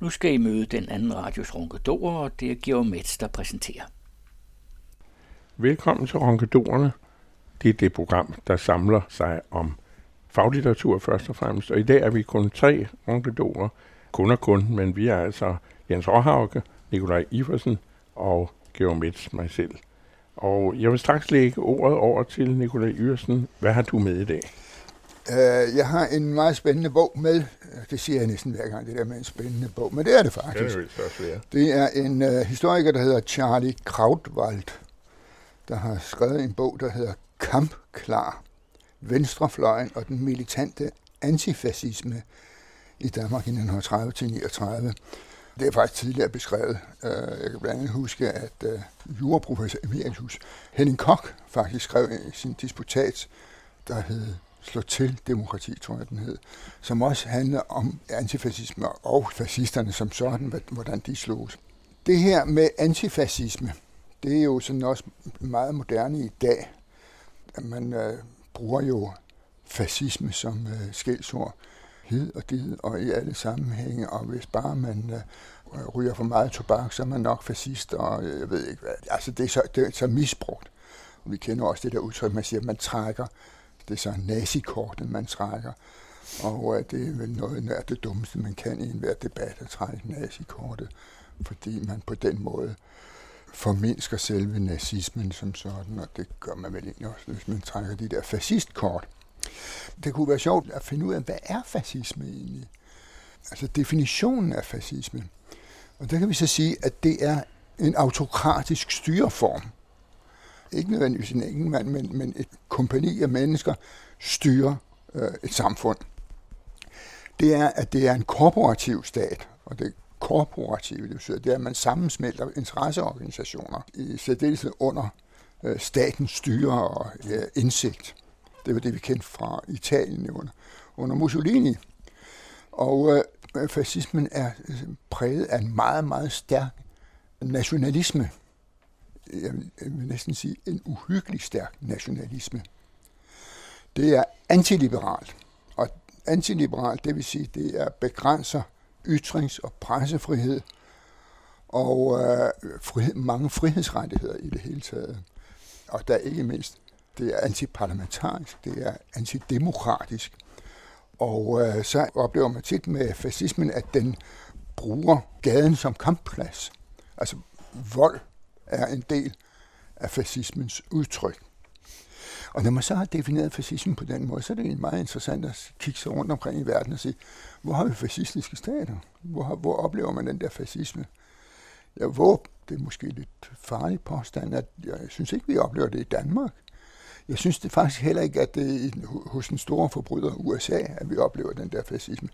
Nu skal I møde den anden radios ronkedorer, og det er Georg Metz, der præsenterer. Velkommen til Ronkedorerne. Det er det program, der samler sig om faglitteratur først og fremmest. Og i dag er vi kun tre ronkedorer. Kun og kun, men vi er altså Jens Råhauke, Nikolaj Iversen og Georg Metz, mig selv. Og jeg vil straks lægge ordet over til Nikolaj Iversen. Hvad har du med i dag? Uh, jeg har en meget spændende bog med. Det siger jeg næsten hver gang, det der med en spændende bog, men det er det faktisk. Det er, en uh, historiker, der hedder Charlie Krautwald, der har skrevet en bog, der hedder Kampklar. Venstrefløjen og den militante antifascisme i Danmark i 1930-39. Det er faktisk tidligere beskrevet. Øh, jeg kan blandt andet huske, at øh, juraprofessor Emeritus Henning Koch faktisk skrev i sin disputat, der hed Slå til demokrati, tror jeg den hed, som også handler om antifascisme og fascisterne som sådan, hvordan de slogs. Det her med antifascisme, det er jo sådan også meget moderne i dag. Man øh, bruger jo fascisme som øh, skældsord hid og did og i alle sammenhænge, og hvis bare man øh, ryger for meget tobak, så er man nok fascist, og øh, jeg ved ikke hvad. Altså, det er så, det er så misbrugt. Vi kender også det der udtryk, man siger, at man trækker, det er så nazikortet, man trækker. Og øh, det er vel noget af det dummeste, man kan i enhver debat, at trække nazikortet, fordi man på den måde formindsker selve nazismen som sådan, og det gør man vel egentlig også, hvis man trækker de der fascistkort. Det kunne være sjovt at finde ud af, hvad er fascisme egentlig? Altså definitionen af fascisme. Og der kan vi så sige, at det er en autokratisk styreform. Ikke nødvendigvis en enkelt mand, men, men et kompani af mennesker styrer øh, et samfund. Det er, at det er en korporativ stat, og det korporative, det betyder, det er, at man sammensmelter interesseorganisationer i særdeleshed under øh, statens styre og øh, indsigt. Det var det, vi kendte fra Italien under, under Mussolini. Og øh, fascismen er øh, præget af en meget, meget stærk nationalisme. Jeg vil, næsten sige en uhyggelig stærk nationalisme. Det er antiliberalt. Og antiliberalt, det vil sige, det er begrænser ytrings- og pressefrihed og øh, frihed, mange frihedsrettigheder i det hele taget. Og der er ikke mindst det er antiparlamentarisk, det er antidemokratisk. Og øh, så oplever man tit med fascismen, at den bruger gaden som kampplads. Altså vold er en del af fascismens udtryk. Og når man så har defineret fascismen på den måde, så er det meget interessant at kigge sig rundt omkring i verden og sige, hvor har vi fascistiske stater? Hvor, hvor oplever man den der fascisme? Jeg hvor det er måske lidt farligt påstand, at jeg synes ikke, vi oplever det i Danmark. Jeg synes det faktisk heller ikke, at det er hos den store forbryder USA, at vi oplever den der fascisme.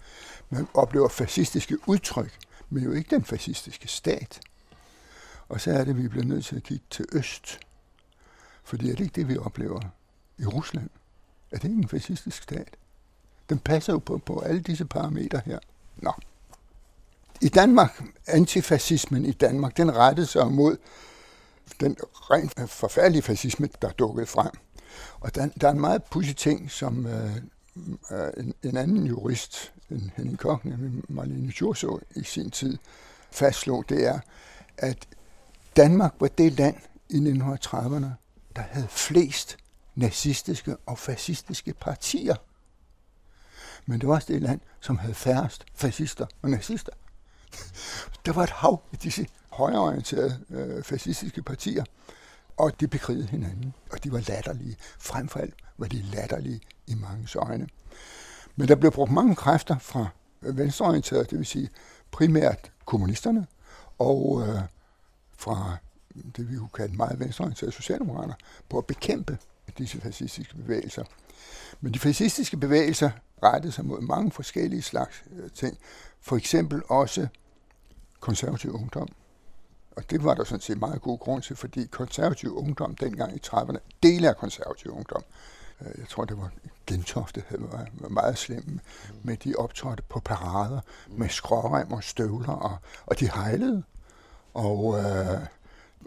Man oplever fascistiske udtryk, men jo ikke den fascistiske stat. Og så er det, at vi bliver nødt til at kigge til øst. Fordi er det ikke det, vi oplever i Rusland? Er det ikke en fascistisk stat? Den passer jo på, på alle disse parametre her. Nå. I Danmark, antifascismen i Danmark, den rettede sig mod den rent øh, forfærdelige fascisme, der dukkede frem. Og der, der er en meget pudsig ting, som øh, øh, en, en anden jurist, en Henning Koch, nemlig Marlene Djurså, i sin tid fastslog, det er, at Danmark var det land i 1930'erne, der havde flest nazistiske og fascistiske partier. Men det var også det land, som havde færrest fascister og nazister. Der var et hav af disse højreorienterede øh, fascistiske partier, og de bekrigede hinanden, og de var latterlige. Frem for alt var de latterlige i mange øjne. Men der blev brugt mange kræfter fra venstreorienterede, det vil sige primært kommunisterne, og øh, fra det vi kunne kalde meget venstreorienterede socialdemokrater, på at bekæmpe disse fascistiske bevægelser. Men de fascistiske bevægelser rettede sig mod mange forskellige slags øh, ting. For eksempel også konservativ ungdom, og det var der sådan set meget god grund til, fordi konservativ ungdom dengang i 30'erne, dele af konservativ ungdom, øh, jeg tror det var Gentofte, var, var meget slemme, med de optrådte på parader med skrårem og støvler, og, og de hejlede, og øh,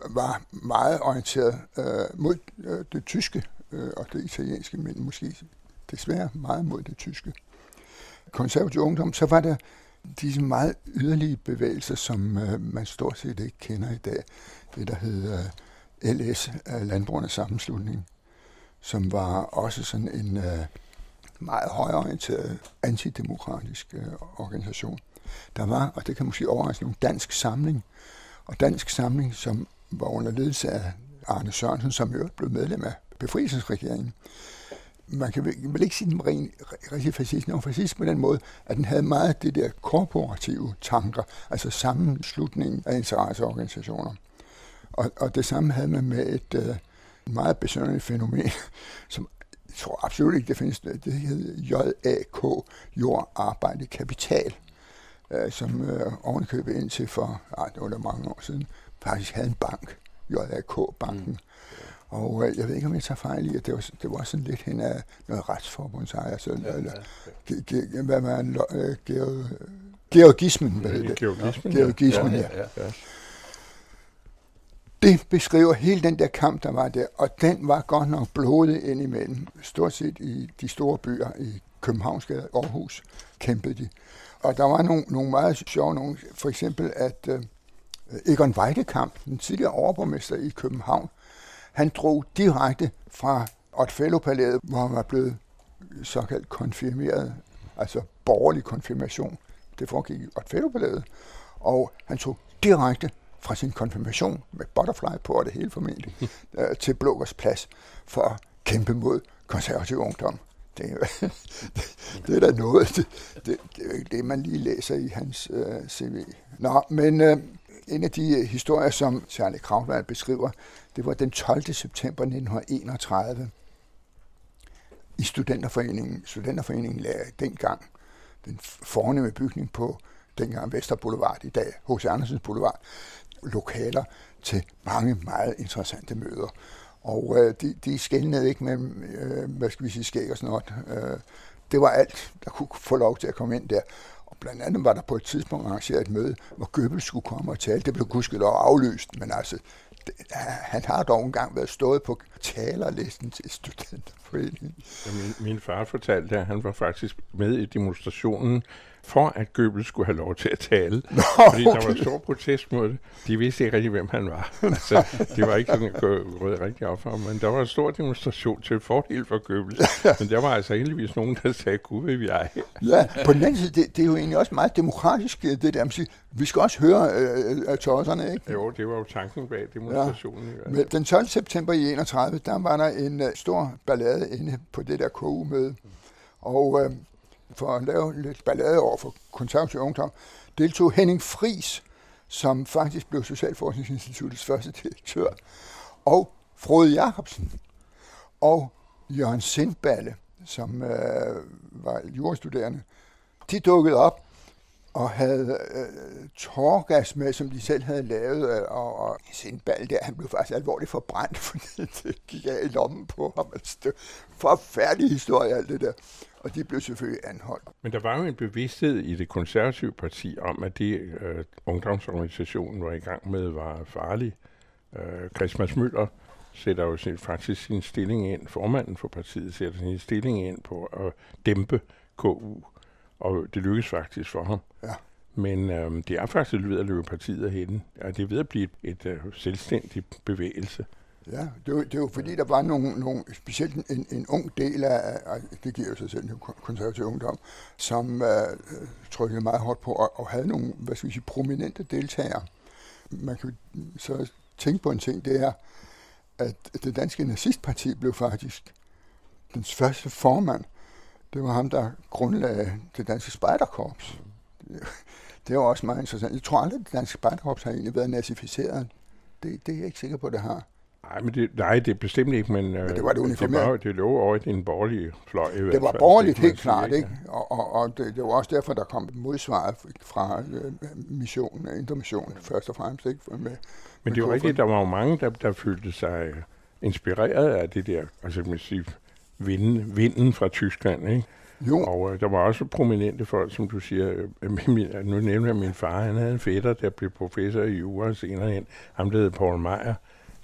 var meget orienteret øh, mod øh, det tyske øh, og det italienske, men måske desværre meget mod det tyske. Konservativ ungdom, så var der disse meget yderlige bevægelser, som øh, man stort set ikke kender i dag. Det, der hed øh, LS, øh, Landbrugernes Sammenslutning, som var også sådan en øh, meget højorienteret antidemokratisk øh, organisation. Der var, og det kan måske overraske nogle dansk samling, og dansk samling, som var under ledelse af Arne Sørensen, som jo blev medlem af befrielsesregeringen. Man kan vel ikke sige, at den var rigtig fascist. Den var fascist på den måde, at den havde meget det der korporative tanker, altså sammenslutningen af interesseorganisationer. Og, og det samme havde man med et øh, meget besønderligt fænomen, som jeg tror absolut ikke, det findes. Det hedder JAK, Jord, Arbejde, Kapital, øh, som øh, ovenikøbet indtil for, ej, det var mange år siden, faktisk havde en bank, JAK-banken. Mm. Og øh, jeg ved ikke, om jeg tager fejl i, at det var, det var sådan lidt hen af noget retsforbundsejer, altså, ja, eller, ja, ja. hvad man, øh, georg, georgismen, hvad hedder det? Georgismen, georgismen ja. ja. ja. ja. Det beskriver hele den der kamp, der var der, og den var godt nok blodet indimellem. Stort set i de store byer, i Københavnsgade og Aarhus, kæmpede de. Og der var nogle, nogle meget sjove nogle, for eksempel at uh, Egon Weidekamp, den tidligere overborgmester i København, han drog direkte fra Otfellopalæet, hvor han var blevet såkaldt konfirmeret, altså borgerlig konfirmation. Det foregik i Otfellopalæet. Og han tog direkte fra sin konfirmation med butterfly på og det hele formentlig, øh, til Blågårds plads for at kæmpe mod konservativ ungdom. Det, det, det er da noget, det, det, det er jo ikke det, man lige læser i hans øh, CV. Nå, men øh, en af de øh, historier, som Charlie Krautwald beskriver, det var den 12. september 1931 i Studenterforeningen. Studenterforeningen lagde dengang den fornemme bygning på dengang Vester Boulevard, i dag H.C. Andersens Boulevard, lokaler til mange meget interessante møder. Og øh, de, de skældnede ikke mellem, øh, hvad skal vi sige, skæg og sådan noget. Øh, det var alt, der kunne få lov til at komme ind der. Og blandt andet var der på et tidspunkt arrangeret et møde, hvor Goebbels skulle komme og tale. Det blev gudskelov aflyst, men altså, det, han har dog engang været stået på talerlisten til studenterforeningen. Ja, min, min far fortalte, at han var faktisk med i demonstrationen for at Goebbels skulle have lov til at tale. Nå, fordi okay. der var stor protest mod det. De vidste ikke rigtig, hvem han var. altså, det var ikke sådan gået rigtig op for men der var en stor demonstration til fordel for Goebbels. men der var altså heldigvis nogen, der sagde, gud vil jeg. ja, på den anden side, det, det, er jo egentlig også meget demokratisk, det der. Man siger, vi skal også høre øh, øh, tosserne, ikke? Jo, det var jo tanken bag demonstrationen. Ja. Men den 12. september i 31, der var der en uh, stor ballade inde på det der KU-møde. Og uh, for at lave lidt ballade over for konservativ ungdom, deltog Henning Fris, som faktisk blev Socialforskningsinstituttets første direktør, og Frode Jacobsen, og Jørgen Sindballe, som øh, var jurastuderende. De dukkede op og havde øh, torgas med, som de selv havde lavet, øh, og, og Sindballe der, han blev faktisk alvorligt forbrændt, fordi det gik af i lommen på ham. Altså, det forfærdelig historie, alt det der og de blev selvfølgelig anholdt. Men der var jo en bevidsthed i det konservative parti om, at det øh, ungdomsorganisationen var i gang med var farlig. Øh, Christmas Møller sætter jo sin, faktisk sin stilling ind, formanden for partiet sætter sin stilling ind på at dæmpe KU, og det lykkedes faktisk for ham. Ja. Men øh, det er faktisk ved at løbe partiet af hende. Ja, det er ved at blive et, et, et selvstændigt bevægelse. Ja, det var, det var fordi, der var nogle, nogle specielt en, en ung del af, af, det giver jo sig selv, den konservativ ungdom, som uh, trykkede meget hårdt på, og, og havde nogle, hvad skal vi sige, prominente deltagere. Man kan så tænke på en ting, det er, at det danske nazistparti blev faktisk dens første formand. Det var ham, der grundlagde det danske spejderkorps. Det var også meget interessant. Jeg tror aldrig, at det danske spejderkorps har egentlig været nazificeret. Det, det er jeg ikke sikker på, det har. Nej, men det, nej, det er bestemt ikke, men, men det var det uniformeret. Det, var, det lå over i en borgerlig fløj. I det var borgerligt, helt klart, ikke? Og, og, og det, det var også derfor, der kom modsvaret fra øh, missionen, intermissionen, først og fremmest, ikke? Med, men med det er jo rigtigt, der var jo mange, der, der følte sig inspireret af det der, altså man sige, vinden, vinden fra Tyskland, ikke? Jo. Og øh, der var også prominente folk, som du siger. Øh, min, nu nævner jeg min far, han havde en fætter, der blev professor i jura senere hen. Ham der hed Paul Meyer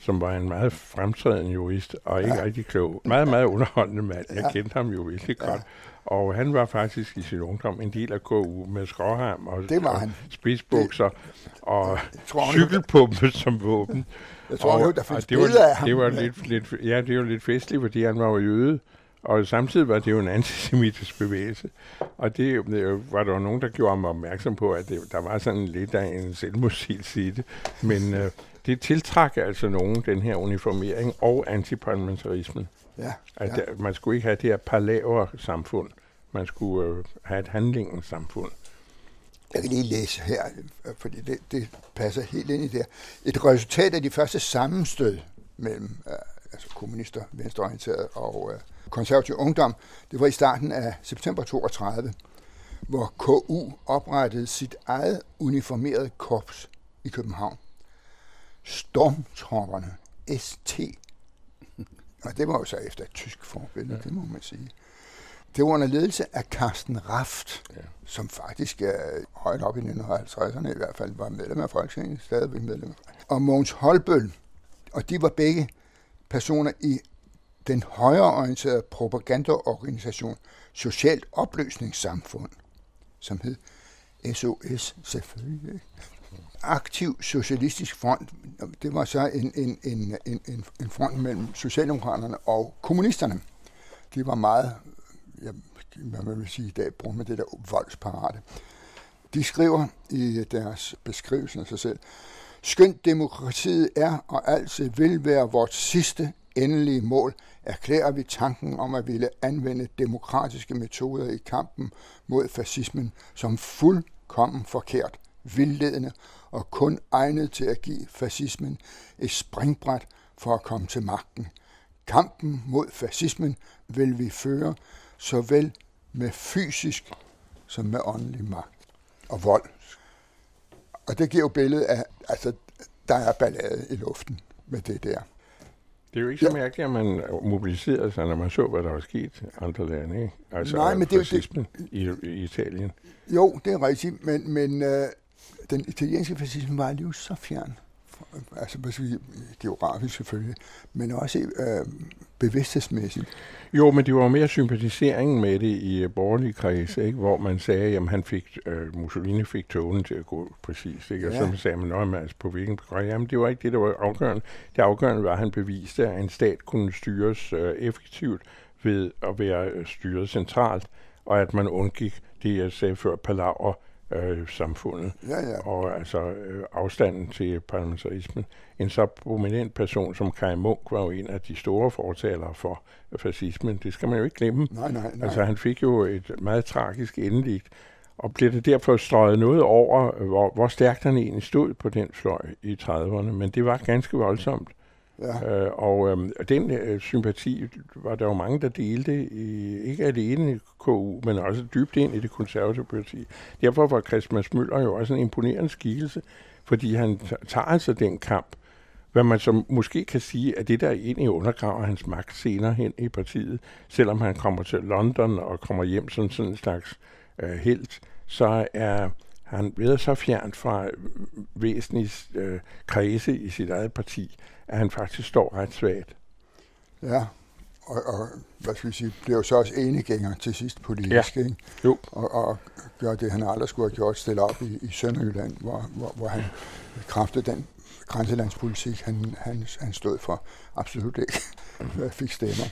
som var en meget fremtrædende jurist, og ikke ja. rigtig klog. Meget, meget underholdende mand. Jeg ja. kendte ham jo virkelig godt. Ja. Og han var faktisk i sin ungdom en del af KU med skråham og, det var og han. spidsbukser det, og tror, cykelpumpe som våben. Jeg tror, og, der findes det var, af ham. Det var lidt, lidt, ja, det var lidt festligt, fordi han var jo jøde. Og samtidig var det jo en antisemitisk bevægelse. Og det øh, var der jo nogen, der gjorde mig opmærksom på, at det, der var sådan lidt af en selvmodsigelse i det. Men øh, det tiltrak altså nogen, den her uniformering og antiparlamentarismen. Ja, at ja. man skulle ikke have det her palaver samfund. Man skulle øh, have et handlingens samfund. Jeg kan lige læse her, fordi det, det passer helt ind i det Et resultat af de første sammenstød mellem øh, altså kommunister, venstreorienterede og øh, konservativ ungdom, det var i starten af september 32, hvor KU oprettede sit eget uniformerede korps i København. Stormtropperne, ST. Og det var jo så efter et tysk forbillede, ja. det må man sige. Det var under ledelse af Carsten Raft, ja. som faktisk er højt op i 1950'erne i hvert fald var medlem af Folketinget, stadigvæk medlem. Og Mogens Holbøl, og de var begge personer i den højreorienterede propagandaorganisation Socialt Opløsningssamfund, som hed SOS selvfølgelig. Aktiv Socialistisk Front, det var så en, en, en, en, en front mellem Socialdemokraterne og kommunisterne. De var meget, ja, hvad man vil sige i dag, bruger med det der voldsparate. De skriver i deres beskrivelse af sig selv, Skønt demokratiet er og altid vil være vores sidste endelige mål, erklærer vi tanken om at ville anvende demokratiske metoder i kampen mod fascismen som fuldkommen forkert, vildledende og kun egnet til at give fascismen et springbræt for at komme til magten. Kampen mod fascismen vil vi føre såvel med fysisk som med åndelig magt og vold. Og det giver jo billedet af, altså, der er ballade i luften med det der. Det er jo ikke så mærkeligt, at man mobiliserede sig, når man så, hvad der var sket i andre lande. Ikke? Altså Nej, men det, det, i, i Italien. Jo, det er rigtigt, men, men øh, den italienske fascisme var jo så fjern. Altså geografisk selvfølgelig, men også øh, bevidsthedsmæssigt. Jo, men det var mere sympatiseringen med det i borgerlige kredse, ikke? hvor man sagde, at han fik, uh, Mussolini fik togene til at gå præcis. Ikke? Og ja. så sagde man, at altså, på hvilken program. Jamen, det var ikke det, der var afgørende. Det afgørende var, at han beviste, at en stat kunne styres uh, effektivt ved at være styret centralt, og at man undgik det, jeg sagde før, palaver øh, samfundet. Ja, ja. Og altså øh, afstanden til parlamentarismen. En så prominent person som Kai Munk var jo en af de store fortalere for fascismen. Det skal man jo ikke glemme. Nej, nej, nej. Altså han fik jo et meget tragisk endeligt. Og blev det derfor strøget noget over, hvor, hvor stærkt han egentlig stod på den fløj i 30'erne. Men det var ganske voldsomt. Ja. Øh, og øh, den øh, sympati var der jo mange, der delte, i, ikke alene i KU, men også dybt ind i det konservative parti. Derfor var Christmas Møller jo også en imponerende skikkelse, fordi han tager altså den kamp, hvad man så måske kan sige, at det der egentlig undergraver hans magt senere hen i partiet, selvom han kommer til London og kommer hjem som sådan en slags øh, helt, så er han blevet så fjernt fra væsentlige øh, kredse i sit eget parti, at han faktisk står ret svagt. Ja, og, og hvad skal vi sige, blev så også enegænger til sidst politisk, ja. ikke? Jo. Og, og gør det, han aldrig skulle have gjort, stille op i, i Sønderjylland, hvor, hvor, hvor han kræftede den grænselandspolitik, han, han, han stod for, absolut ikke fik stemmer.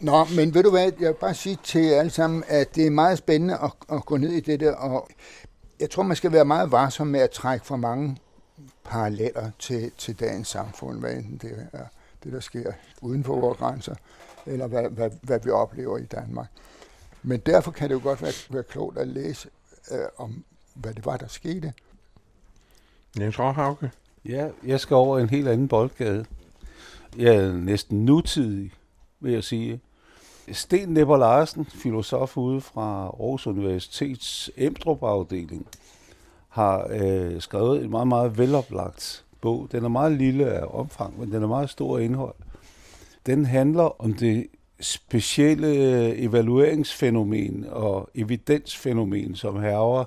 Nå, men ved du hvad, jeg vil bare sige til jer alle sammen, at det er meget spændende at, at gå ned i det der, og jeg tror, man skal være meget varsom med at trække for mange paralleller til, til dagens samfund, hvad enten det er det, der sker uden for vores grænser, eller hvad, hvad, hvad vi oplever i Danmark. Men derfor kan det jo godt være, være klogt at læse øh, om, hvad det var, der skete. Jens Råhauke? Ja, jeg skal over en helt anden boldgade. Jeg er næsten nutidig, vil jeg sige. Sten Nepper Larsen, filosof ude fra Aarhus Universitets Emdrup-afdeling, har øh, skrevet en meget, meget veloplagt bog. Den er meget lille af omfang, men den er meget stor indhold. Den handler om det specielle øh, evalueringsfænomen og evidensfænomen, som herrer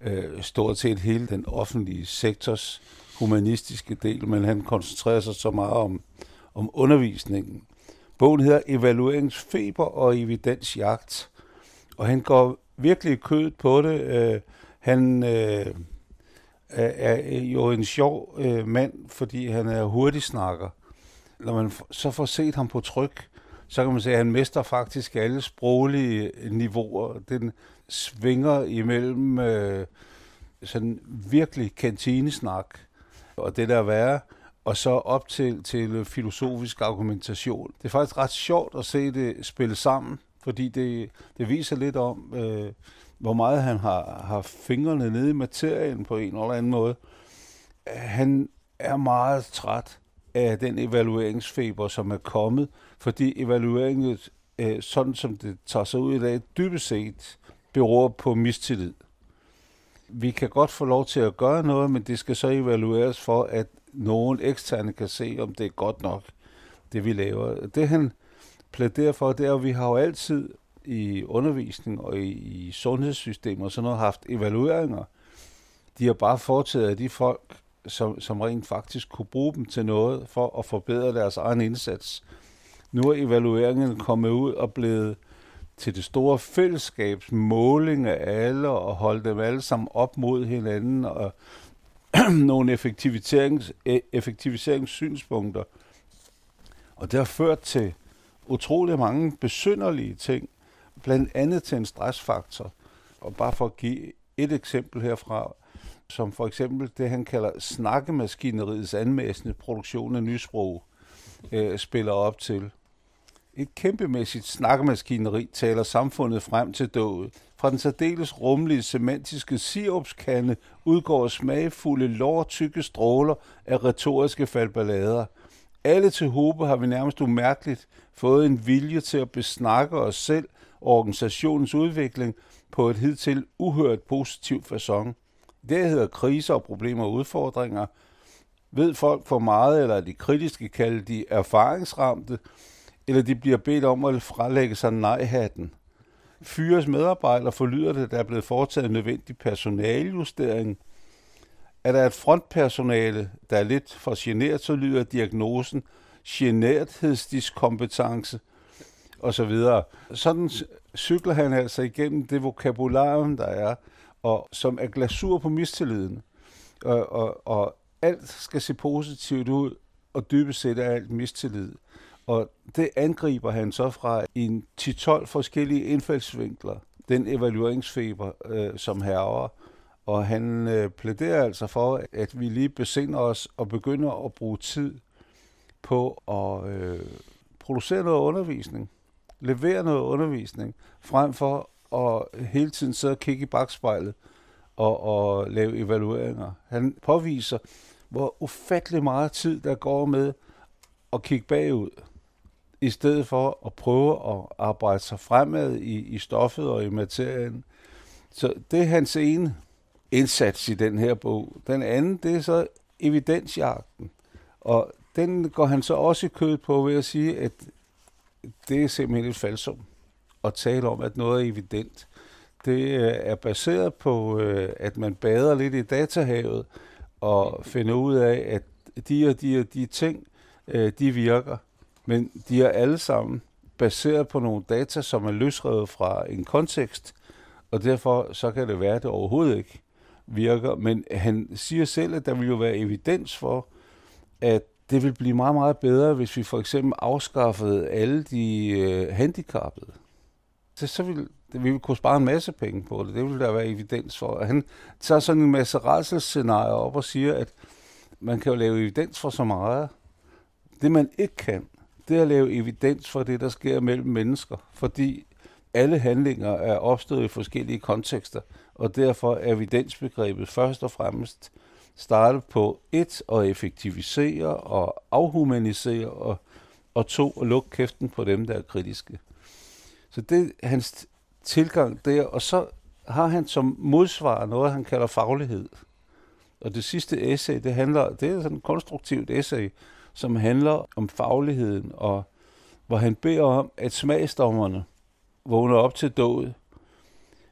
øh, stort set hele den offentlige sektors humanistiske del, men han koncentrerer sig så meget om, om undervisningen. Bogen hedder Evalueringsfeber og evidensjagt, og han går virkelig kødet på det. Øh, han øh, er jo en sjov øh, mand, fordi han er hurtig snakker. Når man så får set ham på tryk, så kan man se, at han mester faktisk alle sproglige niveauer. Den svinger imellem øh, sådan virkelig kantinesnak, og det der være, og så op til, til filosofisk argumentation. Det er faktisk ret sjovt at se det spille sammen, fordi det, det viser lidt om, øh, hvor meget han har, har fingrene nede i materien på en eller anden måde. Han er meget træt af den evalueringsfeber, som er kommet, fordi evalueringen, øh, sådan som det tager sig ud i dag, dybest set beror på mistillid. Vi kan godt få lov til at gøre noget, men det skal så evalueres for, at nogen eksterne kan se, om det er godt nok, det vi laver. Det han plæderer for, det er, at vi har jo altid i undervisning og i, i sundhedssystemer og sådan noget haft evalueringer. De har bare foretaget af de folk, som, som rent faktisk kunne bruge dem til noget for at forbedre deres egen indsats. Nu er evalueringen kommet ud og blevet til det store fællesskabs måling af alle og holde dem alle sammen op mod hinanden og nogle effektiviserings, e, effektiviseringssynspunkter. Og det har ført til utrolig mange besynderlige ting, blandt andet til en stressfaktor. Og bare for at give et eksempel herfra, som for eksempel det, han kalder snakkemaskineriets anmæsende produktion af nysprog, øh, spiller op til. Et kæmpemæssigt snakkemaskineri taler samfundet frem til dødet. Fra den særdeles rumlige semantiske sirupskande udgår smagfulde, lårtykke stråler af retoriske faldballader. Alle til håbe har vi nærmest umærkeligt fået en vilje til at besnakke os selv organisationens udvikling på et hidtil uhørt positivt façon. Det hedder kriser og problemer og udfordringer. Ved folk for meget, eller er de kritiske kalde de erfaringsramte, eller de bliver bedt om at frelægge sig nej-hatten. Fyres medarbejdere forlyder det, der er blevet foretaget nødvendig personaljustering. Er der et frontpersonale, der er lidt for generet, så lyder diagnosen generthedsdiskompetence og så videre. Sådan cykler han altså igennem det vokabularium, der er, og som er glasur på mistilliden. Og, og, og alt skal se positivt ud, og dybest set er alt mistillid. Og det angriber han så fra en 10-12 forskellige indfaldsvinkler, den evalueringsfeber, øh, som herrer. Og han øh, plæderer altså for, at vi lige besinder os og begynder at bruge tid på at øh, producere noget undervisning, levere noget undervisning, frem for at hele tiden sidde og kigge i bagspejlet og, og lave evalueringer. Han påviser, hvor ufattelig meget tid der går med at kigge bagud i stedet for at prøve at arbejde sig fremad i, i stoffet og i materien. Så det er hans ene indsats i den her bog. Den anden, det er så evidensjagten. Og den går han så også i kød på ved at sige, at det er simpelthen et falsum at tale om, at noget er evident. Det øh, er baseret på, øh, at man bader lidt i datahavet og finder ud af, at de og de og de ting, øh, de virker. Men de er alle sammen baseret på nogle data, som er løsrevet fra en kontekst, og derfor så kan det være, at det overhovedet ikke virker. Men han siger selv, at der vil jo være evidens for, at det vil blive meget, meget bedre, hvis vi for eksempel afskaffede alle de øh, handicappede. Så, så vil det, vi vil kunne spare en masse penge på det. Det vil der være evidens for. Han tager sådan en masse rædselsscenarier op og siger, at man kan jo lave evidens for så meget. Det man ikke kan, det er at lave evidens for det, der sker mellem mennesker, fordi alle handlinger er opstået i forskellige kontekster, og derfor er evidensbegrebet først og fremmest starte på et, at effektivisere og afhumanisere, og, og to, at lukke kæften på dem, der er kritiske. Så det er hans tilgang der, og så har han som modsvar noget, han kalder faglighed. Og det sidste essay, det handler, det er sådan et konstruktivt essay, som handler om fagligheden, og hvor han beder om, at smagsdommerne vågner op til død.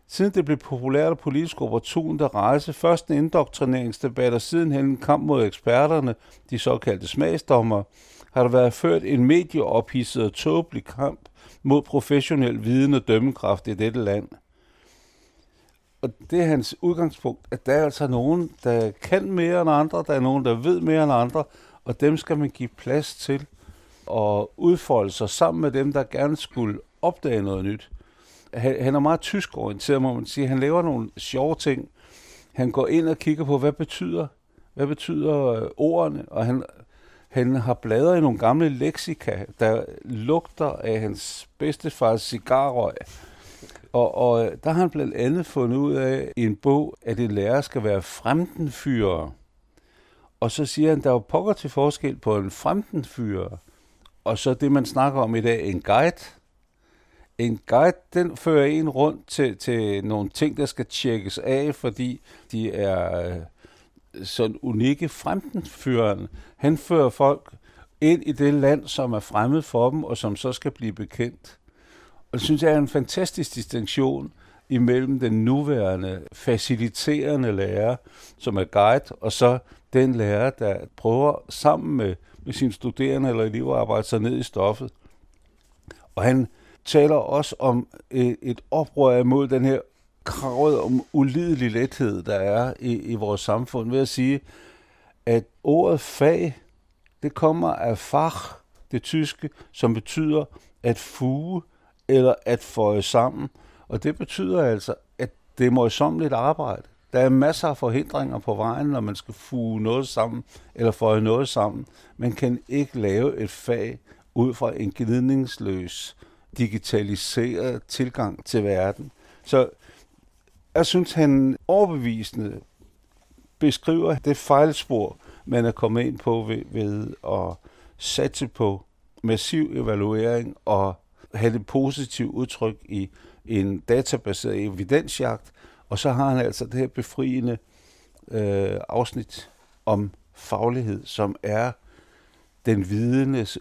Siden det blev populært og politisk opportunt at rejse først en indoktrineringsdebat og sidenhen en kamp mod eksperterne, de såkaldte smagsdommer, har der været ført en medieophidset og tåbelig kamp mod professionel viden og dømmekraft i dette land. Og det er hans udgangspunkt, at der er altså nogen, der kan mere end andre, der er nogen, der ved mere end andre, og dem skal man give plads til at udfolde sig sammen med dem, der gerne skulle opdage noget nyt. Han, han er meget tysk orienteret, må man sige. Han laver nogle sjove ting. Han går ind og kigger på, hvad betyder, hvad betyder øh, ordene, og han, han har bladret i nogle gamle leksika, der lugter af hans bedstefars cigarrøg. Og, og øh, der har han blandt andet fundet ud af i en bog, at en lærer skal være fremdenfyrer. Og så siger han, der er jo pokker til forskel på en fremdenfyrer, og så det, man snakker om i dag, en guide. En guide, den fører en rundt til, til nogle ting, der skal tjekkes af, fordi de er øh, sådan unikke fremdenfyreren. Han fører folk ind i det land, som er fremmed for dem, og som så skal blive bekendt. Og det synes jeg er en fantastisk distinktion imellem den nuværende faciliterende lærer, som er guide, og så den lærer, der prøver sammen med, med sine studerende eller elever at arbejde sig ned i stoffet. Og han taler også om et, et oprør imod den her kravet om ulidelig lethed, der er i, i vores samfund, ved at sige, at ordet fag, det kommer af fach, det tyske, som betyder at fuge eller at føje sammen. Og det betyder altså, at det er møjsommeligt arbejde. Der er masser af forhindringer på vejen, når man skal fuge noget sammen eller føje noget sammen. Man kan ikke lave et fag ud fra en glidningsløs, digitaliseret tilgang til verden. Så jeg synes, han overbevisende beskriver det fejlspor, man er kommet ind på ved, ved at satse på massiv evaluering og have det positivt udtryk i en databaseret evidensjagt, og så har han altså det her befriende øh, afsnit om faglighed, som er den videnes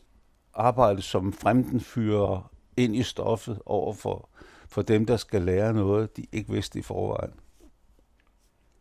arbejde som fremdenfyrer ind i stoffet over for, for dem, der skal lære noget, de ikke vidste i forvejen.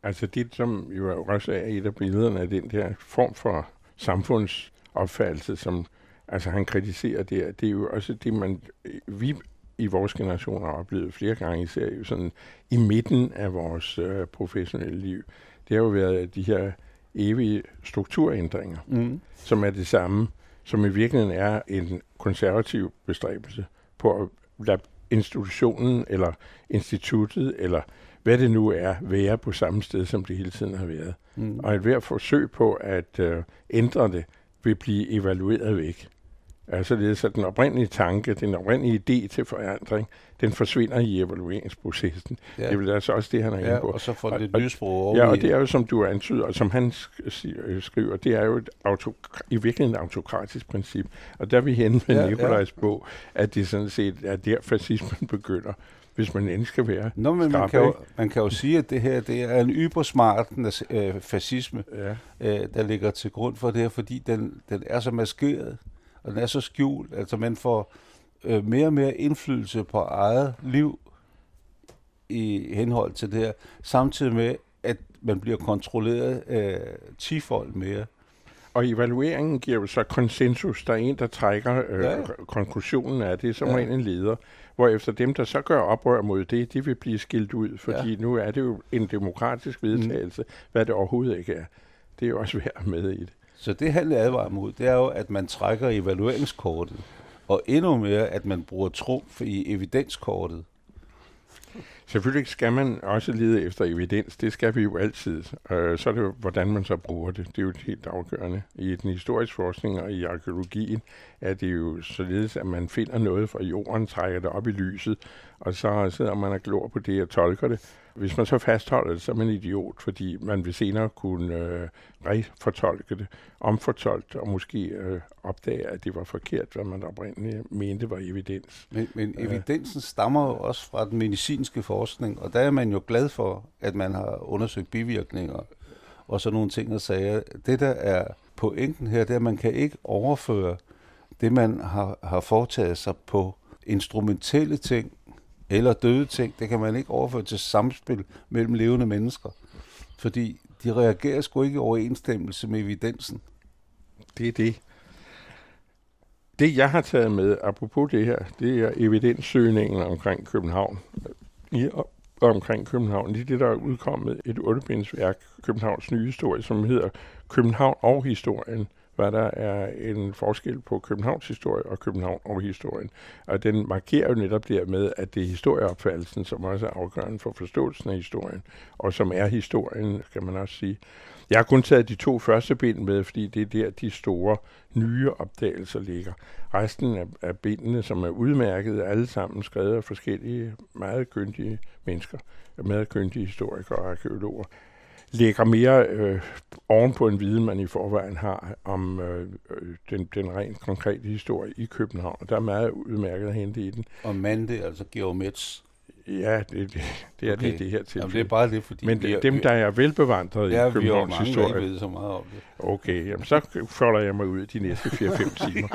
Altså det, som jo også er et af billederne af den der form for samfundsopfattelse, som altså han kritiserer det, det er jo også det, man, vi i vores generation har oplevet flere gange, især jo sådan i midten af vores øh, professionelle liv. Det har jo været de her evige strukturændringer, mm. som er det samme, som i virkeligheden er en konservativ bestræbelse på at lade institutionen eller instituttet eller hvad det nu er, være på samme sted, som det hele tiden har været. Mm. Og et hvert forsøg på at øh, ændre det, vil blive evalueret væk. Altså det er så den oprindelige tanke, den oprindelige idé til forandring, den forsvinder i evalueringsprocessen. Ja. Det er vel altså også det, han er ja, inde på. og så får det nye sprog Ja, og det er jo, som du antyder, og som han skriver, det er jo et auto, i virkeligheden et autokratisk princip. Og der er vi henne med ja, Nikolajs ja. bog, at det sådan set er der, fascismen begynder hvis man endelig skal være Nå, men man, kan jo, man kan jo sige, at det her det er en ybersmart øh, fascisme, ja. øh, der ligger til grund for det her, fordi den, den er så maskeret og den er så skjult. Altså man får øh, mere og mere indflydelse på eget liv i henhold til det her, samtidig med, at man bliver kontrolleret af tifold mere. Og evalueringen giver jo så konsensus. Der er en, der trækker øh, ja. konklusionen af det, som ja. en leder. efter dem, der så gør oprør mod det, de vil blive skilt ud, fordi ja. nu er det jo en demokratisk vedtagelse, mm. hvad det overhovedet ikke er. Det er jo også værd med i det. Så det han advarer mod, det er jo, at man trækker evalueringskortet, og endnu mere, at man bruger trumf i evidenskortet. Selvfølgelig skal man også lede efter evidens. Det skal vi jo altid. Øh, så er det jo, hvordan man så bruger det. Det er jo helt afgørende. I den historiske forskning og i arkeologien er det jo således, at man finder noget fra jorden, trækker det op i lyset, og så sidder man og glor på det og tolker det. Hvis man så fastholder det, så er man idiot, fordi man vil senere kunne øh, refortolke det, omfortolke og måske øh, opdage, at det var forkert, hvad man oprindeligt mente var evidens. Men, men øh. evidensen stammer jo også fra den medicinske forskning, og der er man jo glad for, at man har undersøgt bivirkninger og sådan nogle ting og sager. Det, der er pointen her, det er, at man kan ikke overføre det, man har, har foretaget sig på instrumentelle ting, eller døde ting, det kan man ikke overføre til samspil mellem levende mennesker. Fordi de reagerer sgu ikke i overensstemmelse med evidensen. Det er det. Det, jeg har taget med, apropos det her, det er evidenssøgningen omkring København. I omkring København. Det er det, der er udkommet et ottebindsværk, Københavns nye historie, som hedder København og historien hvad der er en forskel på Københavns historie og København og historien. Og den markerer jo netop dermed, at det er historieopfattelsen, som også er afgørende for forståelsen af historien, og som er historien, kan man også sige. Jeg har kun taget de to første bind med, fordi det er der, de store nye opdagelser ligger. Resten af, af bindene, som er udmærket, er alle sammen skrevet af forskellige meget kyndige mennesker, meget kyndige historikere og arkeologer lægger mere øh, oven på en viden, man i forvejen har om øh, øh, den, den rent konkrete historie i København. Der er meget udmærket at hente i den. Og Mande, altså Georg Metz. Ja, det, det, det er okay. det, det her til. Jamen, det er bare det, fordi... Men det, dem, der er velbevandret ja, i Københavns vi historie... Ja, ved så meget om det. Okay, jamen, så folder jeg mig ud de næste 4-5 timer.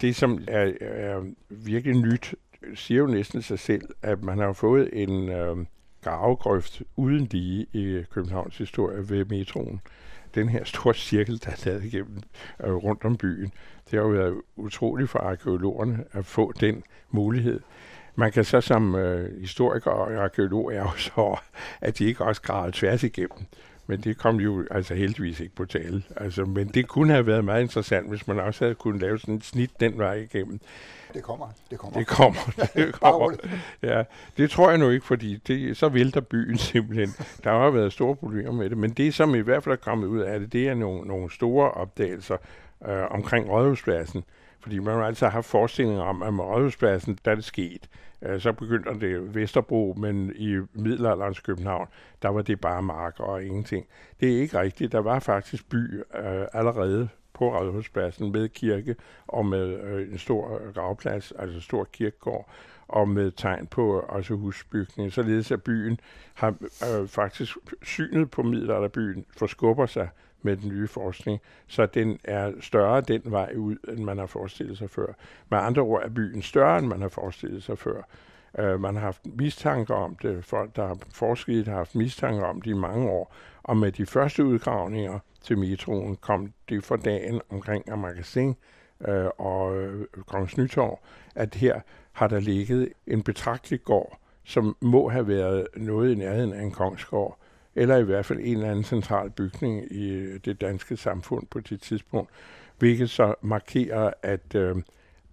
det, som er, er virkelig nyt, siger jo næsten sig selv, at man har fået en... Øh, gravegrøft uden lige i Københavns historie ved metroen. Den her store cirkel, der er lavet igennem øh, rundt om byen, det har jo været utroligt for arkeologerne at få den mulighed. Man kan så som øh, historiker og arkeolog er jo så, at de ikke også gravede tværs igennem. Men det kom jo altså heldigvis ikke på tale. Altså, men det kunne have været meget interessant, hvis man også havde kunnet lave sådan et snit den vej igennem. Det kommer. Det kommer. Det kommer. Det kommer. ja, det tror jeg nu ikke, fordi det, så vælter byen simpelthen. Der har været store problemer med det, men det, som i hvert fald er kommet ud af det, det er nogle, nogle store opdagelser øh, omkring Rådhuspladsen. Fordi man har altid haft forestillinger om, at med Rådhuspladsen, der er det sket. Øh, så begyndte det Vesterbro, men i middelalderens København, der var det bare marker og ingenting. Det er ikke rigtigt. Der var faktisk by øh, allerede på Rådhuspladsen med kirke og med øh, en stor øh, gravplads, altså en stor kirkegård, og med tegn på også husbygningen, således at byen har øh, faktisk synet på middelalderbyen forskubber sig med den nye forskning, så den er større den vej ud, end man har forestillet sig før. Med andre ord er byen større, end man har forestillet sig før. Øh, man har haft mistanke om det, folk, der har forsket, har haft mistanke om det i mange år, og med de første udgravninger til metroen kom det for dagen omkring af magasin øh, og uh, Kongens Nytorv, at her har der ligget en betragtelig gård, som må have været noget i nærheden af en kongsgård, eller i hvert fald en eller anden central bygning i øh, det danske samfund på det tidspunkt, hvilket så markerer, at øh,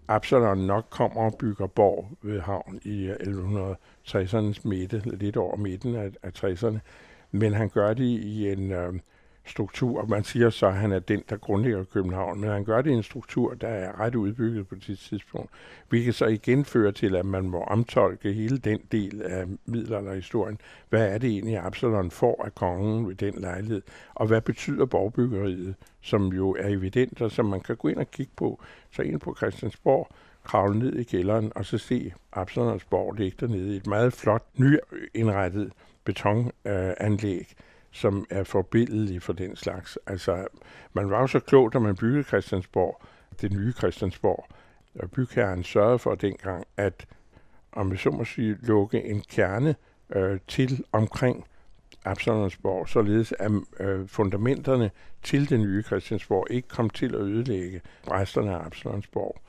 Absalon nok kommer og bygger borg ved havn i øh, 1160'ernes midte, lidt over midten af, af 60'erne, men han gør det i en øh, struktur, og man siger så, at han er den, der grundlægger København, men han gør det i en struktur, der er ret udbygget på det tidspunkt, hvilket så igen fører til, at man må omtolke hele den del af middelalderhistorien. Hvad er det egentlig, Absalon får af kongen ved den lejlighed, og hvad betyder borgbyggeriet, som jo er evident, og som man kan gå ind og kigge på, så ind på Christiansborg, kravle ned i kælderen og så se Absalons borg ligge dernede i et meget flot, nyindrettet betonanlæg. Øh, som er forbindelig for den slags. Altså, man var jo så klog, da man byggede Christiansborg, det nye Christiansborg, og bygherren sørgede for dengang, at om vi så må sige, lukke en kerne øh, til omkring Absalonsborg, således at øh, fundamenterne til det nye Christiansborg ikke kom til at ødelægge resterne af Absalonsborg.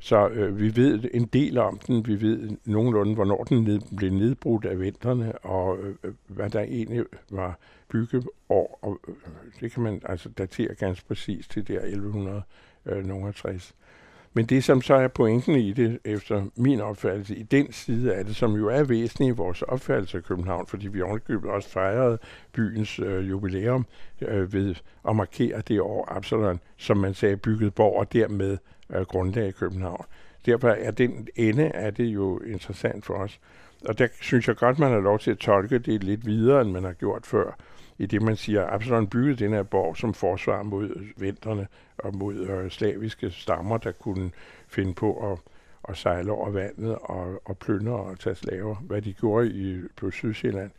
Så øh, vi ved en del om den. Vi ved nogenlunde, hvornår den ned, blev nedbrudt af vinterne, og øh, hvad der egentlig var byggeår. Og øh, det kan man altså datere ganske præcis til der 1160. Men det, som så er pointen i det, efter min opfattelse, i den side af det, som jo er væsentligt i vores opfattelse af København, fordi vi ovenikøbet også fejrede byens øh, jubilæum øh, ved at markere det år Absalon, som man sagde, bygget borg og dermed øh, grundlag i København. Derfor er den ende af det jo interessant for os. Og der synes jeg godt, man har lov til at tolke det lidt videre, end man har gjort før. I det, man siger, at Absalon byggede den her borg som forsvar mod vinterne og mod øh, slaviske stammer, der kunne finde på at, at sejle over vandet og, og plyndre og tage slaver, hvad de gjorde i, på Sydsjælland.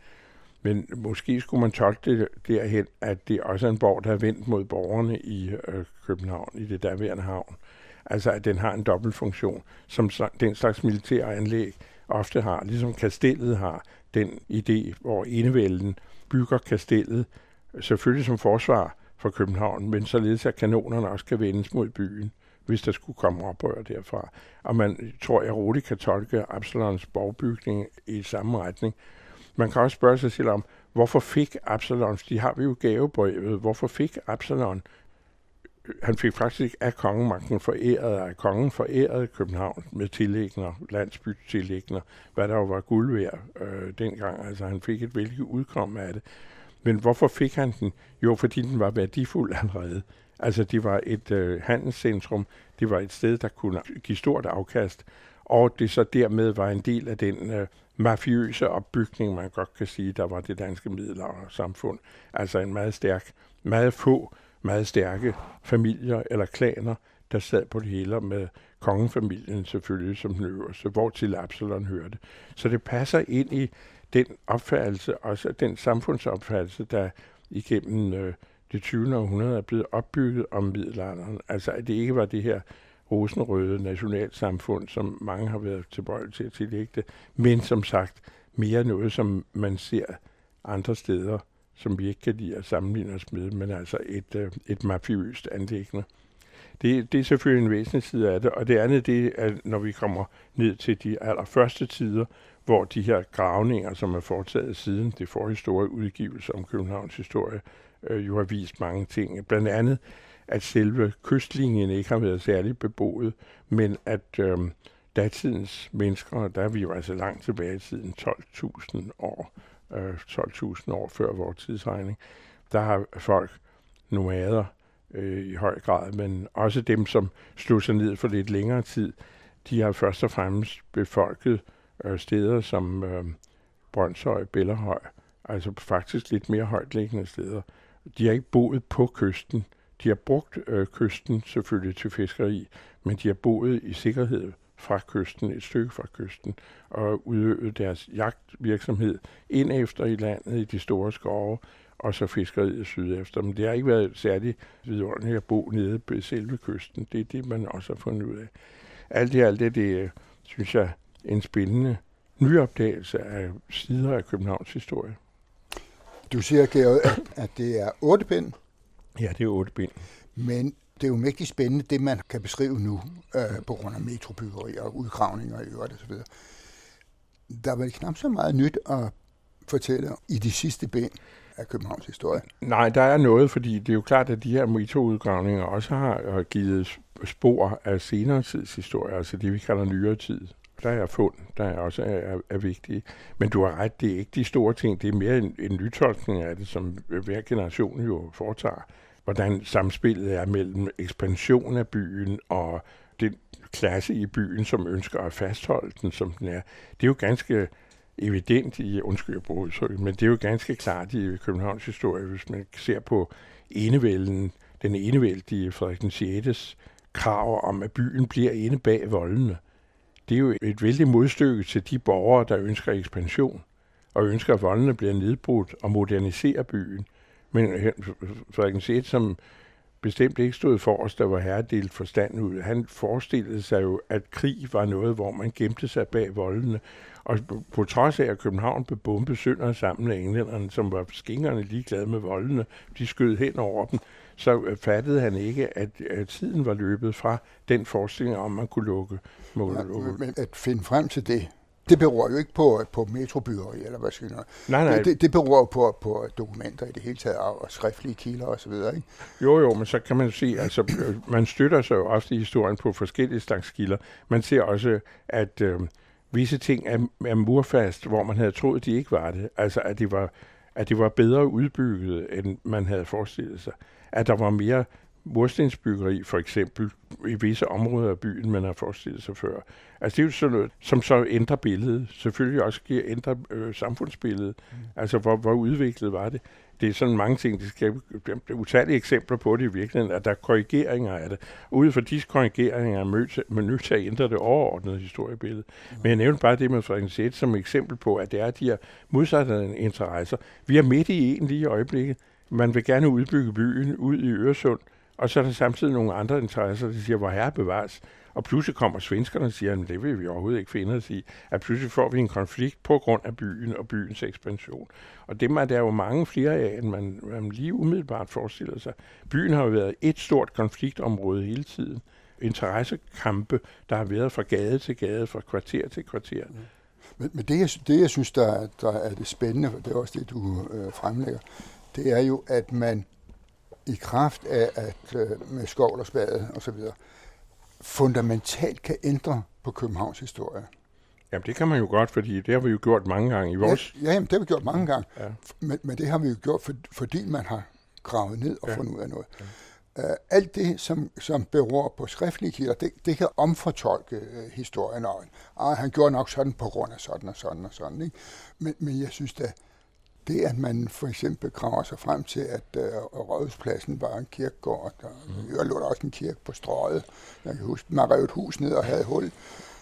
Men måske skulle man tolke det derhen, at det også er en borg, der er vendt mod borgerne i øh, København, i det derværende havn Altså at den har en dobbeltfunktion, som den slags militære anlæg ofte har, ligesom kastellet har den idé, hvor enevælden bygger kastellet, selvfølgelig som forsvar for København, men således at kanonerne også kan vendes mod byen, hvis der skulle komme oprør derfra. Og man tror, jeg roligt kan tolke Absalons borgbygning i samme retning. Man kan også spørge sig selv om, hvorfor fik Absalon, de har vi jo gavebrevet, hvorfor fik Absalon han fik faktisk af kongemagten foræret, af kongen foræret København med tillægner, landsbytillægner, hvad der jo var guld værd øh, dengang. Altså han fik et vældig udkomme af det. Men hvorfor fik han den? Jo, fordi den var værdifuld allerede. Altså det var et øh, handelscentrum, det var et sted, der kunne give stort afkast, og det så dermed var en del af den øh, mafiøse opbygning, man godt kan sige, der var det danske middelaldersamfund. Altså en meget stærk, meget få meget stærke familier eller klaner, der sad på det hele med kongefamilien selvfølgelig som den øverste, hvor til Absalon hørte. Så det passer ind i den opfattelse, også den samfundsopfattelse, der igennem øh, det 20. århundrede er blevet opbygget om middelalderen. Altså at det ikke var det her rosenrøde nationalsamfund, som mange har været tilbøjelige til at tillægge det, men som sagt mere noget, som man ser andre steder som vi ikke kan lide at sammenligne os med, men altså et, øh, et mafiøst anlæggende. Det, det er selvfølgelig en væsentlig side af det, og det andet det er, når vi kommer ned til de allerførste tider, hvor de her gravninger, som er foretaget siden det forrige store udgivelse om Københavns historie, øh, jo har vist mange ting. Blandt andet, at selve kystlinjen ikke har været særlig beboet, men at øh, datidens mennesker, der er vi jo altså langt tilbage i tiden, 12.000 år, øh, 12.000 år før vores tidsregning, der har folk nomader øh, i høj grad, men også dem, som slog sig ned for lidt længere tid, de har først og fremmest befolket øh, steder som øh, Brøndshøj, Bellerhøj, altså faktisk lidt mere højtliggende steder. De har ikke boet på kysten. De har brugt øh, kysten selvfølgelig til fiskeri, men de har boet i sikkerhed fra kysten, et stykke fra kysten, og udøvet deres jagtvirksomhed ind efter i landet i de store skove, og så fiskeriet sydefter. Men det har ikke været særlig vidunderligt at bo nede på selve kysten. Det er det, man også har fundet ud af. Alt i alt det, det synes jeg, en spændende nyopdagelse af sider af Københavns historie. Du siger, Georg, at, at det er otte bind. Ja, det er otte bind. Men det er jo mægtig spændende, det man kan beskrive nu, øh, på grund af metrobyggeri og udgravninger i øvrigt osv. Der er vel knap så meget nyt at fortælle i de sidste ben af Københavns historie. Nej, der er noget, fordi det er jo klart, at de her metroudgravninger også har givet spor af senere tids historie, altså det vi kalder nyere tid. Der er fund, der også er, er vigtige. Men du har ret, det er ikke de store ting, det er mere en, en nytolkning af det, som hver generation jo foretager hvordan samspillet er mellem ekspansion af byen og den klasse i byen, som ønsker at fastholde den, som den er. Det er jo ganske evident i, undskyld jeg udtryk, men det er jo ganske klart i Københavns historie, hvis man ser på enevælden, den enevældige Frederik den 6. krav om, at byen bliver inde bag voldene. Det er jo et vældig modstykke til de borgere, der ønsker ekspansion og ønsker, at voldene bliver nedbrudt og moderniserer byen. Men Frederik VI, som bestemt ikke stod for os, der var herredelt forstand ud, han forestillede sig jo, at krig var noget, hvor man gemte sig bag voldene. Og på trods af, at København blev bombet sønder sammen af englænderne, som var skingerne ligeglade med voldene, de skød hen over dem, så fattede han ikke, at, at tiden var løbet fra den forestilling om, man kunne lukke mål. Ja, men at finde frem til det, det beror jo ikke på, på metrobyggeri, eller hvad skal jeg Nej, nej. Det, det, det beror på, på dokumenter i det hele taget, og skriftlige kilder osv., ikke? Jo, jo, men så kan man sige, altså, man støtter sig jo også i historien på forskellige slags kilder. Man ser også, at øh, visse ting er, er murfast, hvor man havde troet, de ikke var det. Altså, at de var, at de var bedre udbygget, end man havde forestillet sig. At der var mere murstensbyggeri, for eksempel, i visse områder af byen, man har forestillet sig før. Altså det er jo sådan noget, som så ændrer billedet. Selvfølgelig også giver ændre øh, samfundsbilledet. Mm. Altså hvor, hvor udviklet var det. Det er sådan mange ting, det skal er utallige eksempler på det i virkeligheden, at der er korrigeringer af det. Ude for disse korrigeringer er man nødt til at ændre det overordnede historiebillede. Mm. Men jeg nævnte bare det med Frederik som eksempel på, at det er de her modsatte interesser. Vi er midt i en lige i øjeblikket. Man vil gerne udbygge byen ud i Øresund, og så er der samtidig nogle andre interesser, der siger, hvor herre bevares. Og pludselig kommer svenskerne og siger, at det vil vi overhovedet ikke finde os i. At pludselig får vi en konflikt på grund af byen og byens ekspansion. Og dem er der jo mange flere af, end man, man lige umiddelbart forestiller sig. Byen har jo været et stort konfliktområde hele tiden. Interessekampe, der har været fra gade til gade, fra kvarter til kvarter. Mm. Men, men det, jeg, det, jeg synes, der, der er det spændende, det er også det, du øh, fremlægger, det er jo, at man i kraft af, at øh, med skovlersbadet og så videre, fundamentalt kan ændre på Københavns historie. Jamen det kan man jo godt, fordi det har vi jo gjort mange gange i vores... Ja, jamen, det har vi gjort mange gange, ja. men, men det har vi jo gjort, for, fordi man har gravet ned og ja. fundet ud af noget. Ja. Uh, alt det, som, som beror på skriftlige kilder, det, det kan omfortolke uh, historien. Og, ah, han gjorde nok sådan på grund af sådan og sådan og sådan. Ikke? Men, men jeg synes da, det at man for eksempel graver sig frem til, at uh, Rådhuspladsen var en kirkegård, der mm. lå der også en kirke på strøget. Jeg kan huske, man rev et hus ned og havde hul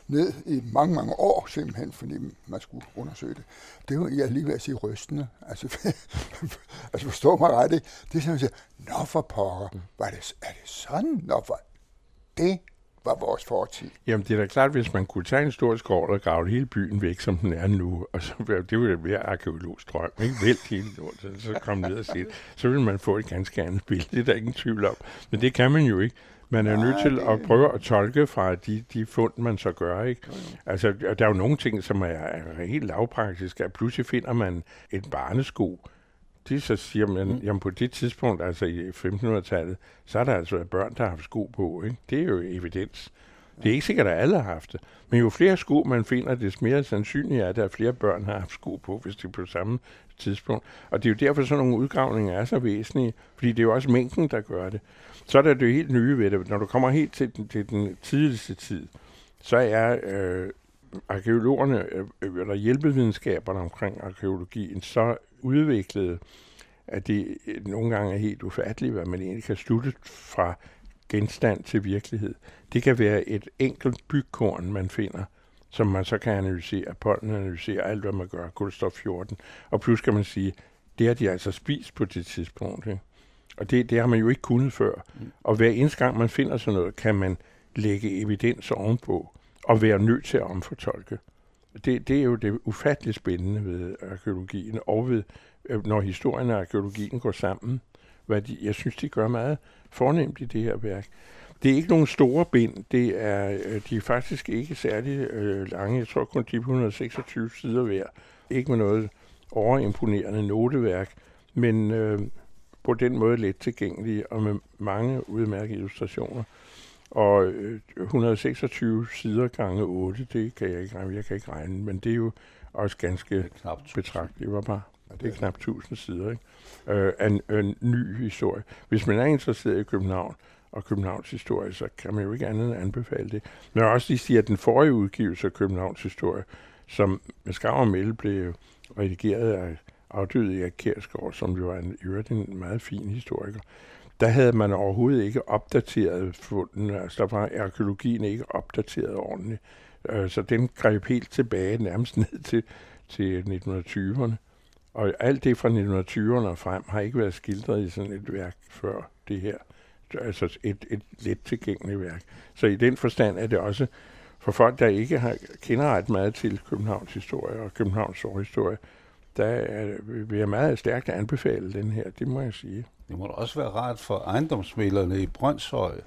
ned i mange, mange år simpelthen, fordi man skulle undersøge det. Det var, jeg lige ved at sige, rystende. Altså, altså forstå mig ret, ikke? Det er sådan, at sige, nå for pokker, var det, er det sådan? Nå for, det var vores fortid. Jamen, det er da klart, hvis man kunne tage en stor skov og grave hele byen væk, som den er nu, og så det ville være arkeologisk drøm, ikke? Vælt hele lort, så kom ned og se så ville man få et ganske andet billede, det er der ingen tvivl om. Men det kan man jo ikke. Man er Nej, nødt til det... at prøve at tolke fra de, de fund, man så gør. Ikke? Altså, der er jo nogle ting, som er, er helt lavpraktiske. At pludselig finder man et barnesko. Det så siger man, mm. jamen på det tidspunkt, altså i 1500-tallet, så er der altså børn, der har haft sko på. Ikke? Det er jo evidens. Det er ikke sikkert, at alle har haft det. Men jo flere sko man finder, des mere sandsynligt er det, at flere børn har haft sko på, hvis det er på samme tidspunkt. Og det er jo derfor, sådan nogle udgravninger er så væsentlige, fordi det er jo også mængden, der gør det. Så er der det helt nye ved det. Når du kommer helt til den, til den tidligste tid, så er øh, arkeologerne, øh, eller hjælpevidenskaberne omkring arkeologien, så udviklet, at det nogle gange er helt ufatteligt, hvad man egentlig kan slutte fra genstand til virkelighed. Det kan være et enkelt bygkorn, man finder, som man så kan analysere, pollen analysere alt, hvad man gør, kulstof 14, og plus kan man sige, det har de altså spist på det tidspunkt. Ikke? Og det, det har man jo ikke kunnet før. Mm. Og hver eneste gang man finder sådan noget, kan man lægge evidens ovenpå og være nødt til at omfortolke. Det, det er jo det ufatteligt spændende ved arkeologien, og ved, øh, når historien og arkeologien går sammen, hvad de, jeg synes, de gør meget fornemt i det her værk. Det er ikke nogen store bind, det er, øh, de er faktisk ikke særlig øh, lange, jeg tror kun de er 126 sider hver. Ikke med noget overimponerende noteværk, men øh, på den måde let tilgængelige og med mange udmærkede illustrationer. Og øh, 126 sider gange 8, det kan jeg ikke regne, jeg kan ikke regne, men det er jo også ganske betragteligt. Det var bare det er knap 1000 sider, ikke? Øh, en, en ny historie. Hvis man er interesseret i København og Københavns historie, så kan man jo ikke andet end anbefale det. Men jeg også lige sige, at den forrige udgivelse af Københavns historie, som med Skav og Melde blev redigeret af afdøde Erik Kjærsgaard, som jo er en, øvrigt en meget fin historiker, der havde man overhovedet ikke opdateret fundene, altså der var arkeologien ikke opdateret ordentligt. Øh, så den greb helt tilbage, nærmest ned til, til 1920'erne. Og alt det fra 1920'erne og frem har ikke været skildret i sådan et værk før det her. Altså et, et let tilgængeligt værk. Så i den forstand er det også for folk, der ikke har, kender ret meget til Københavns historie og Københavns historie, der er, vil jeg meget stærkt anbefale den her, det må jeg sige. Det må da også være rart for ejendomsmælerne i Brøndshøj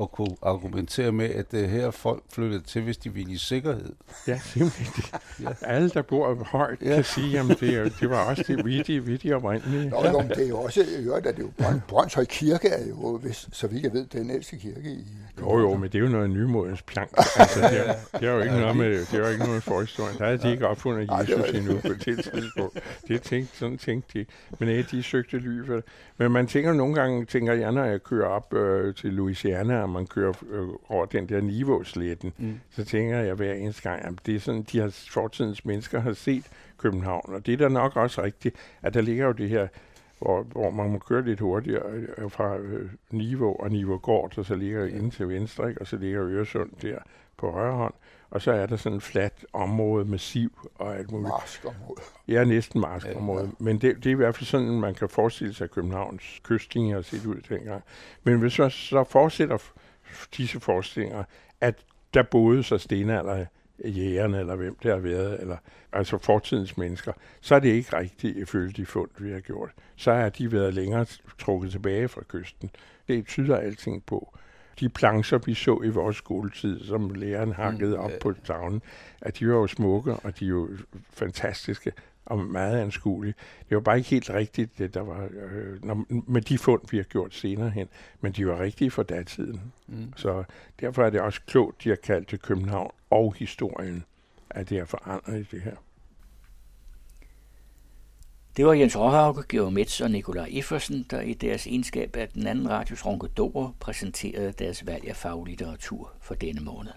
at kunne argumentere med, at det her folk flyttede til, hvis de ville i sikkerhed. Ja, simpelthen. ja. Alle, der bor højt, ja. kan sige, at det, det var også det vidtige, vidtige oprindelige. Nå, jo, det er jo også, jeg at det er jo Brøndshøj Kirke er jo, hvis, så vidt jeg ved, den ældste kirke i jo, jo, men det er jo noget nymodens plank. Altså, det, er, det er jo ikke noget med, det er jo ikke noget med forhistorien. Der er de ikke opfundet Jesus endnu på det tidspunkt. Det tænkte, sådan tænkte de. Men ja, de søgte ly for det. Men man tænker nogle gange, tænker jeg, når jeg kører op øh, til Louisiana, og man kører øh, over den der Niveau-sletten, mm. så tænker jeg hver eneste gang, at det er sådan, de har, fortidens mennesker har set København. Og det er da nok også rigtigt, at der ligger jo det her hvor, hvor man må køre lidt hurtigere øh, fra øh, Niveau og Niveau Gård, og så ligger ja. ind til venstre, ikke? og så ligger Øresund der på højre hånd, og så er der sådan et fladt område med siv og alt muligt. Marskområde. Ja, næsten marskområde. Ja, ja. Men det, det er i hvert fald sådan, man kan forestille sig Københavns kystlinjer set ud dengang. Men hvis man så fortsætter disse forestillinger, at der boede så stenalder jægerne, eller hvem det har været, eller altså fortidens mennesker, så er det ikke rigtigt ifølge de fund, vi har gjort. Så har de været længere trukket tilbage fra kysten. Det tyder alting på. De plancher, vi så i vores skoletid, som læreren hakkede mm, op på tavlen, at de var jo smukke, og de er jo fantastiske og meget anskuelige. Det var bare ikke helt rigtigt, det der var øh, når, med de fund, vi har gjort senere hen, men de var rigtige for datiden. Mm. Så derfor er det også klogt, de har kaldt det København og historien, at det er forandret i det her. Det var Jens Råhauke, Georg Metz og Nikolaj Iffersen, der i deres egenskab af den anden radios ronkedorer præsenterede deres valg af faglitteratur for denne måned.